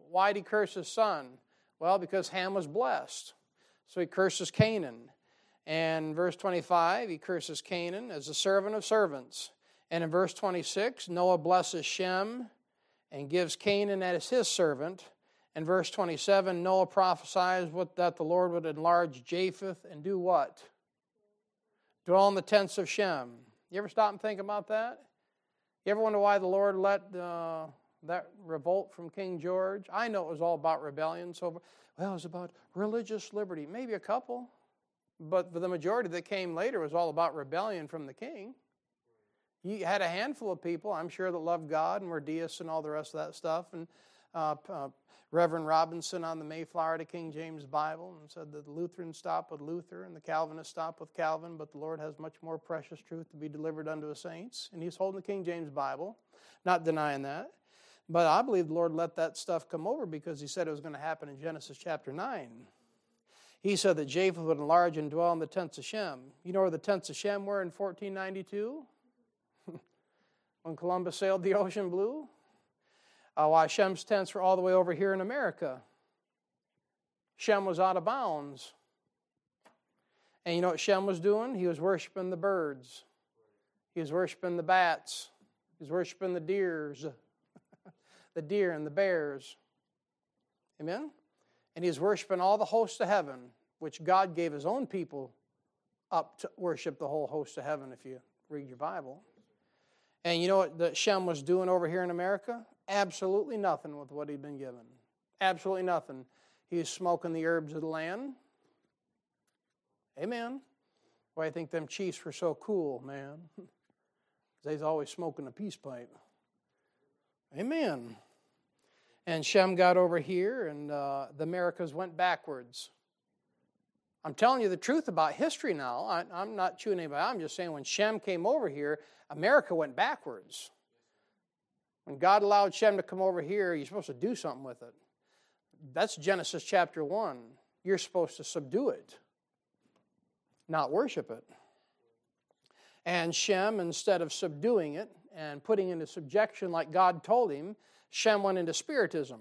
Why did he curse his son? Well, because Ham was blessed. So he curses Canaan. And verse 25, he curses Canaan as a servant of servants. And in verse 26, Noah blesses Shem and gives Canaan as his servant. And verse 27, Noah prophesies what, that the Lord would enlarge Japheth and do what? Dwell in the tents of Shem. You ever stop and think about that? You ever wonder why the Lord let uh, that revolt from King George? I know it was all about rebellion. So, well, it was about religious liberty. Maybe a couple. But the majority that came later was all about rebellion from the king. You had a handful of people, I'm sure, that loved God and were deists and all the rest of that stuff. And uh, uh, Reverend Robinson on the Mayflower to King James Bible and said that the Lutherans stop with Luther and the Calvinists stop with Calvin, but the Lord has much more precious truth to be delivered unto his saints. And he's holding the King James Bible, not denying that. But I believe the Lord let that stuff come over because he said it was going to happen in Genesis chapter 9 he said that Japheth would enlarge and dwell in the tents of Shem. You know where the tents of Shem were in 1492? when Columbus sailed the ocean blue? Uh, why Shem's tents were all the way over here in America. Shem was out of bounds. And you know what Shem was doing? He was worshiping the birds. He was worshiping the bats. He was worshiping the deers, the deer and the bears. Amen? and he's worshiping all the hosts of heaven, which God gave his own people up to worship the whole host of heaven if you read your Bible. And you know what the Shem was doing over here in America? Absolutely nothing with what he'd been given. Absolutely nothing. He was smoking the herbs of the land. Amen. Why I think them chiefs were so cool, man. They's always smoking a peace pipe. Amen. And Shem got over here, and uh, the Americas went backwards. I'm telling you the truth about history now. I, I'm not chewing anybody. I'm just saying when Shem came over here, America went backwards. When God allowed Shem to come over here, you're supposed to do something with it. That's Genesis chapter 1. You're supposed to subdue it, not worship it. And Shem, instead of subduing it and putting into subjection like God told him, Shem went into Spiritism.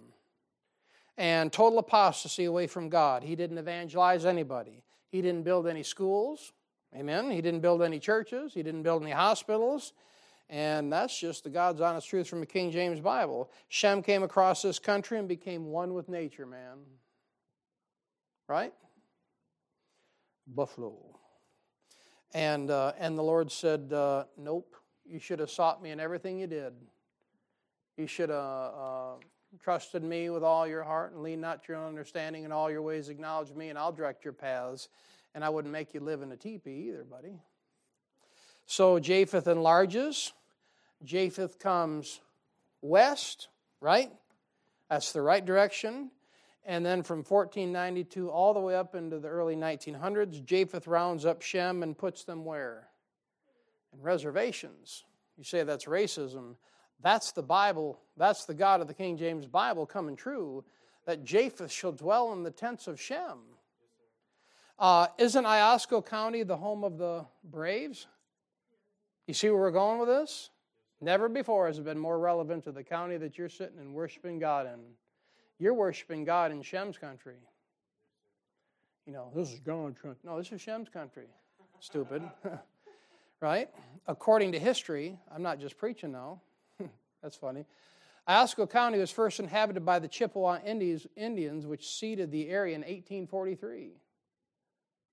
and total apostasy away from God. He didn't evangelize anybody. He didn't build any schools. Amen. He didn't build any churches. He didn't build any hospitals. And that's just the God's honest truth from the King James Bible. Shem came across this country and became one with nature, man. Right? Buffalo. And, uh, and the Lord said, uh, Nope, you should have sought me in everything you did. You should have uh, trusted me with all your heart and lean not your own understanding in all your ways acknowledge me and I'll direct your paths. And I wouldn't make you live in a teepee either, buddy. So Japheth enlarges. Japheth comes west, right? That's the right direction. And then from 1492 all the way up into the early 1900s, Japheth rounds up Shem and puts them where? In reservations. You say that's racism. That's the Bible, that's the God of the King James Bible coming true, that Japheth shall dwell in the tents of Shem. Uh, isn't Iosco County the home of the Braves? You see where we're going with this? Never before has it been more relevant to the county that you're sitting and worshiping God in. You're worshiping God in Shem's country. You know, this is God's country. No, this is Shem's country. Stupid. right? According to history, I'm not just preaching now. That's funny. Iosco County was first inhabited by the Chippewa Indians, which ceded the area in 1843.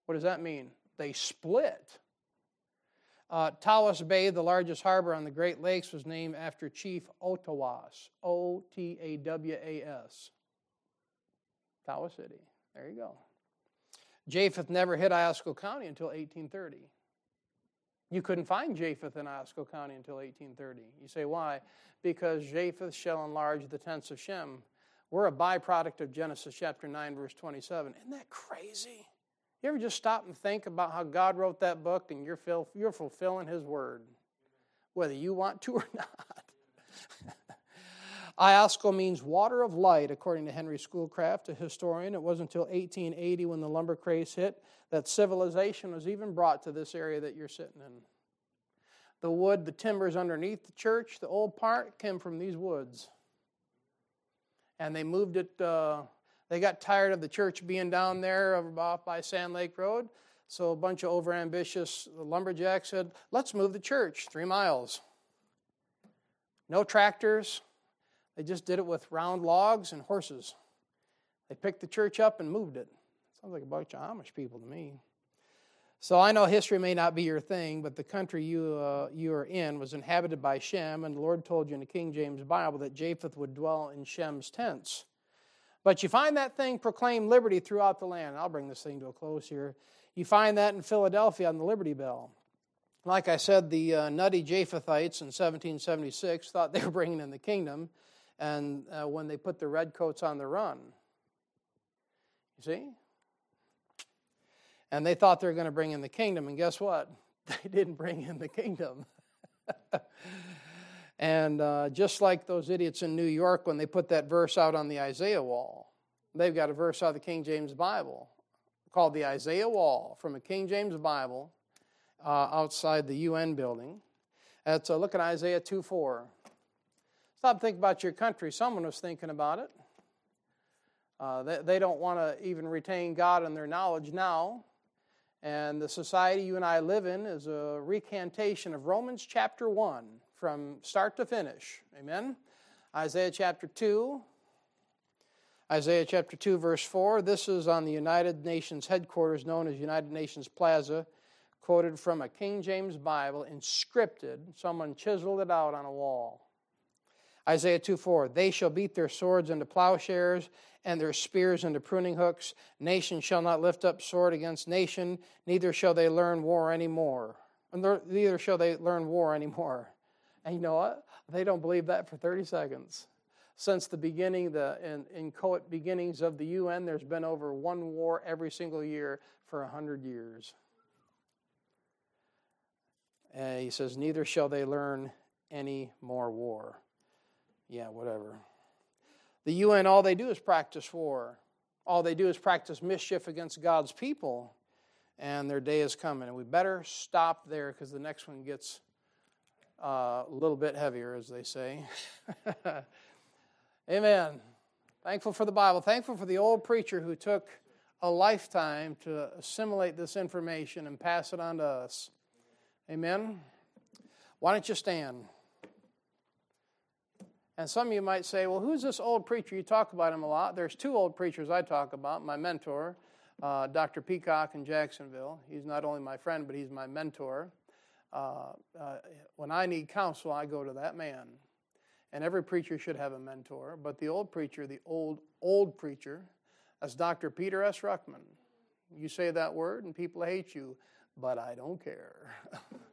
What does that mean? They split. Uh, Tawas Bay, the largest harbor on the Great Lakes, was named after Chief Otawas, O T A W A S. Tawas City. There you go. Japheth never hit Iosco County until 1830. You couldn't find Japheth in Iosco County until 1830. You say, why? Because Japheth shall enlarge the tents of Shem. We're a byproduct of Genesis chapter 9, verse 27. Isn't that crazy? You ever just stop and think about how God wrote that book and you're, you're fulfilling His word, whether you want to or not? Iosco means water of light, according to Henry Schoolcraft, a historian. It wasn't until 1880 when the lumber craze hit that civilization was even brought to this area that you're sitting in. The wood, the timbers underneath the church, the old part, came from these woods. And they moved it uh, they got tired of the church being down there off by Sand Lake Road. So a bunch of overambitious lumberjacks said, let's move the church three miles. No tractors. They just did it with round logs and horses. They picked the church up and moved it. Sounds like a bunch of Amish people to me. So I know history may not be your thing, but the country you, uh, you are in was inhabited by Shem, and the Lord told you in the King James Bible that Japheth would dwell in Shem's tents. But you find that thing proclaim liberty throughout the land. I'll bring this thing to a close here. You find that in Philadelphia on the Liberty Bell. Like I said, the uh, nutty Japhethites in 1776 thought they were bringing in the kingdom, and uh, when they put the redcoats on the run, you see? And they thought they were going to bring in the kingdom, and guess what? They didn't bring in the kingdom. And uh, just like those idiots in New York when they put that verse out on the Isaiah wall, they've got a verse out of the King James Bible called the Isaiah Wall from a King James Bible uh, outside the UN building. That's, uh, look at Isaiah 2 4. Stop thinking about your country. Someone was thinking about it. Uh, they, they don't want to even retain God in their knowledge now. And the society you and I live in is a recantation of Romans chapter 1 from start to finish. Amen? Isaiah chapter 2. Isaiah chapter 2, verse 4. This is on the United Nations headquarters known as United Nations Plaza, quoted from a King James Bible, inscripted. Someone chiseled it out on a wall. Isaiah 2 4. They shall beat their swords into plowshares and their spears into pruning hooks. Nation shall not lift up sword against nation, neither shall they learn war anymore. Neither shall they learn war anymore. And you know what? They don't believe that for 30 seconds. Since the beginning, the in, in beginnings of the UN, there's been over one war every single year for 100 years. And he says, Neither shall they learn any more war. Yeah, whatever. The UN, all they do is practice war. All they do is practice mischief against God's people. And their day is coming. And we better stop there because the next one gets uh, a little bit heavier, as they say. Amen. Thankful for the Bible. Thankful for the old preacher who took a lifetime to assimilate this information and pass it on to us. Amen. Why don't you stand? And some of you might say, well, who's this old preacher? You talk about him a lot. There's two old preachers I talk about my mentor, uh, Dr. Peacock in Jacksonville. He's not only my friend, but he's my mentor. Uh, uh, when I need counsel, I go to that man. And every preacher should have a mentor. But the old preacher, the old, old preacher, that's Dr. Peter S. Ruckman. You say that word and people hate you, but I don't care.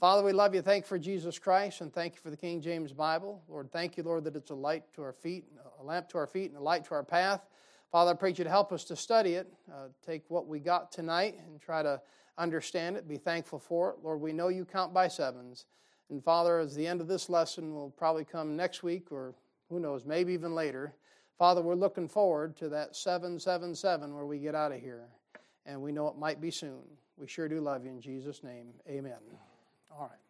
Father, we love you. Thank you for Jesus Christ and thank you for the King James Bible. Lord, thank you, Lord, that it's a light to our feet, a lamp to our feet, and a light to our path. Father, I pray you to help us to study it, uh, take what we got tonight and try to understand it, be thankful for it. Lord, we know you count by sevens. And Father, as the end of this lesson will probably come next week or who knows, maybe even later. Father, we're looking forward to that 777 where we get out of here. And we know it might be soon. We sure do love you in Jesus' name. Amen. All right.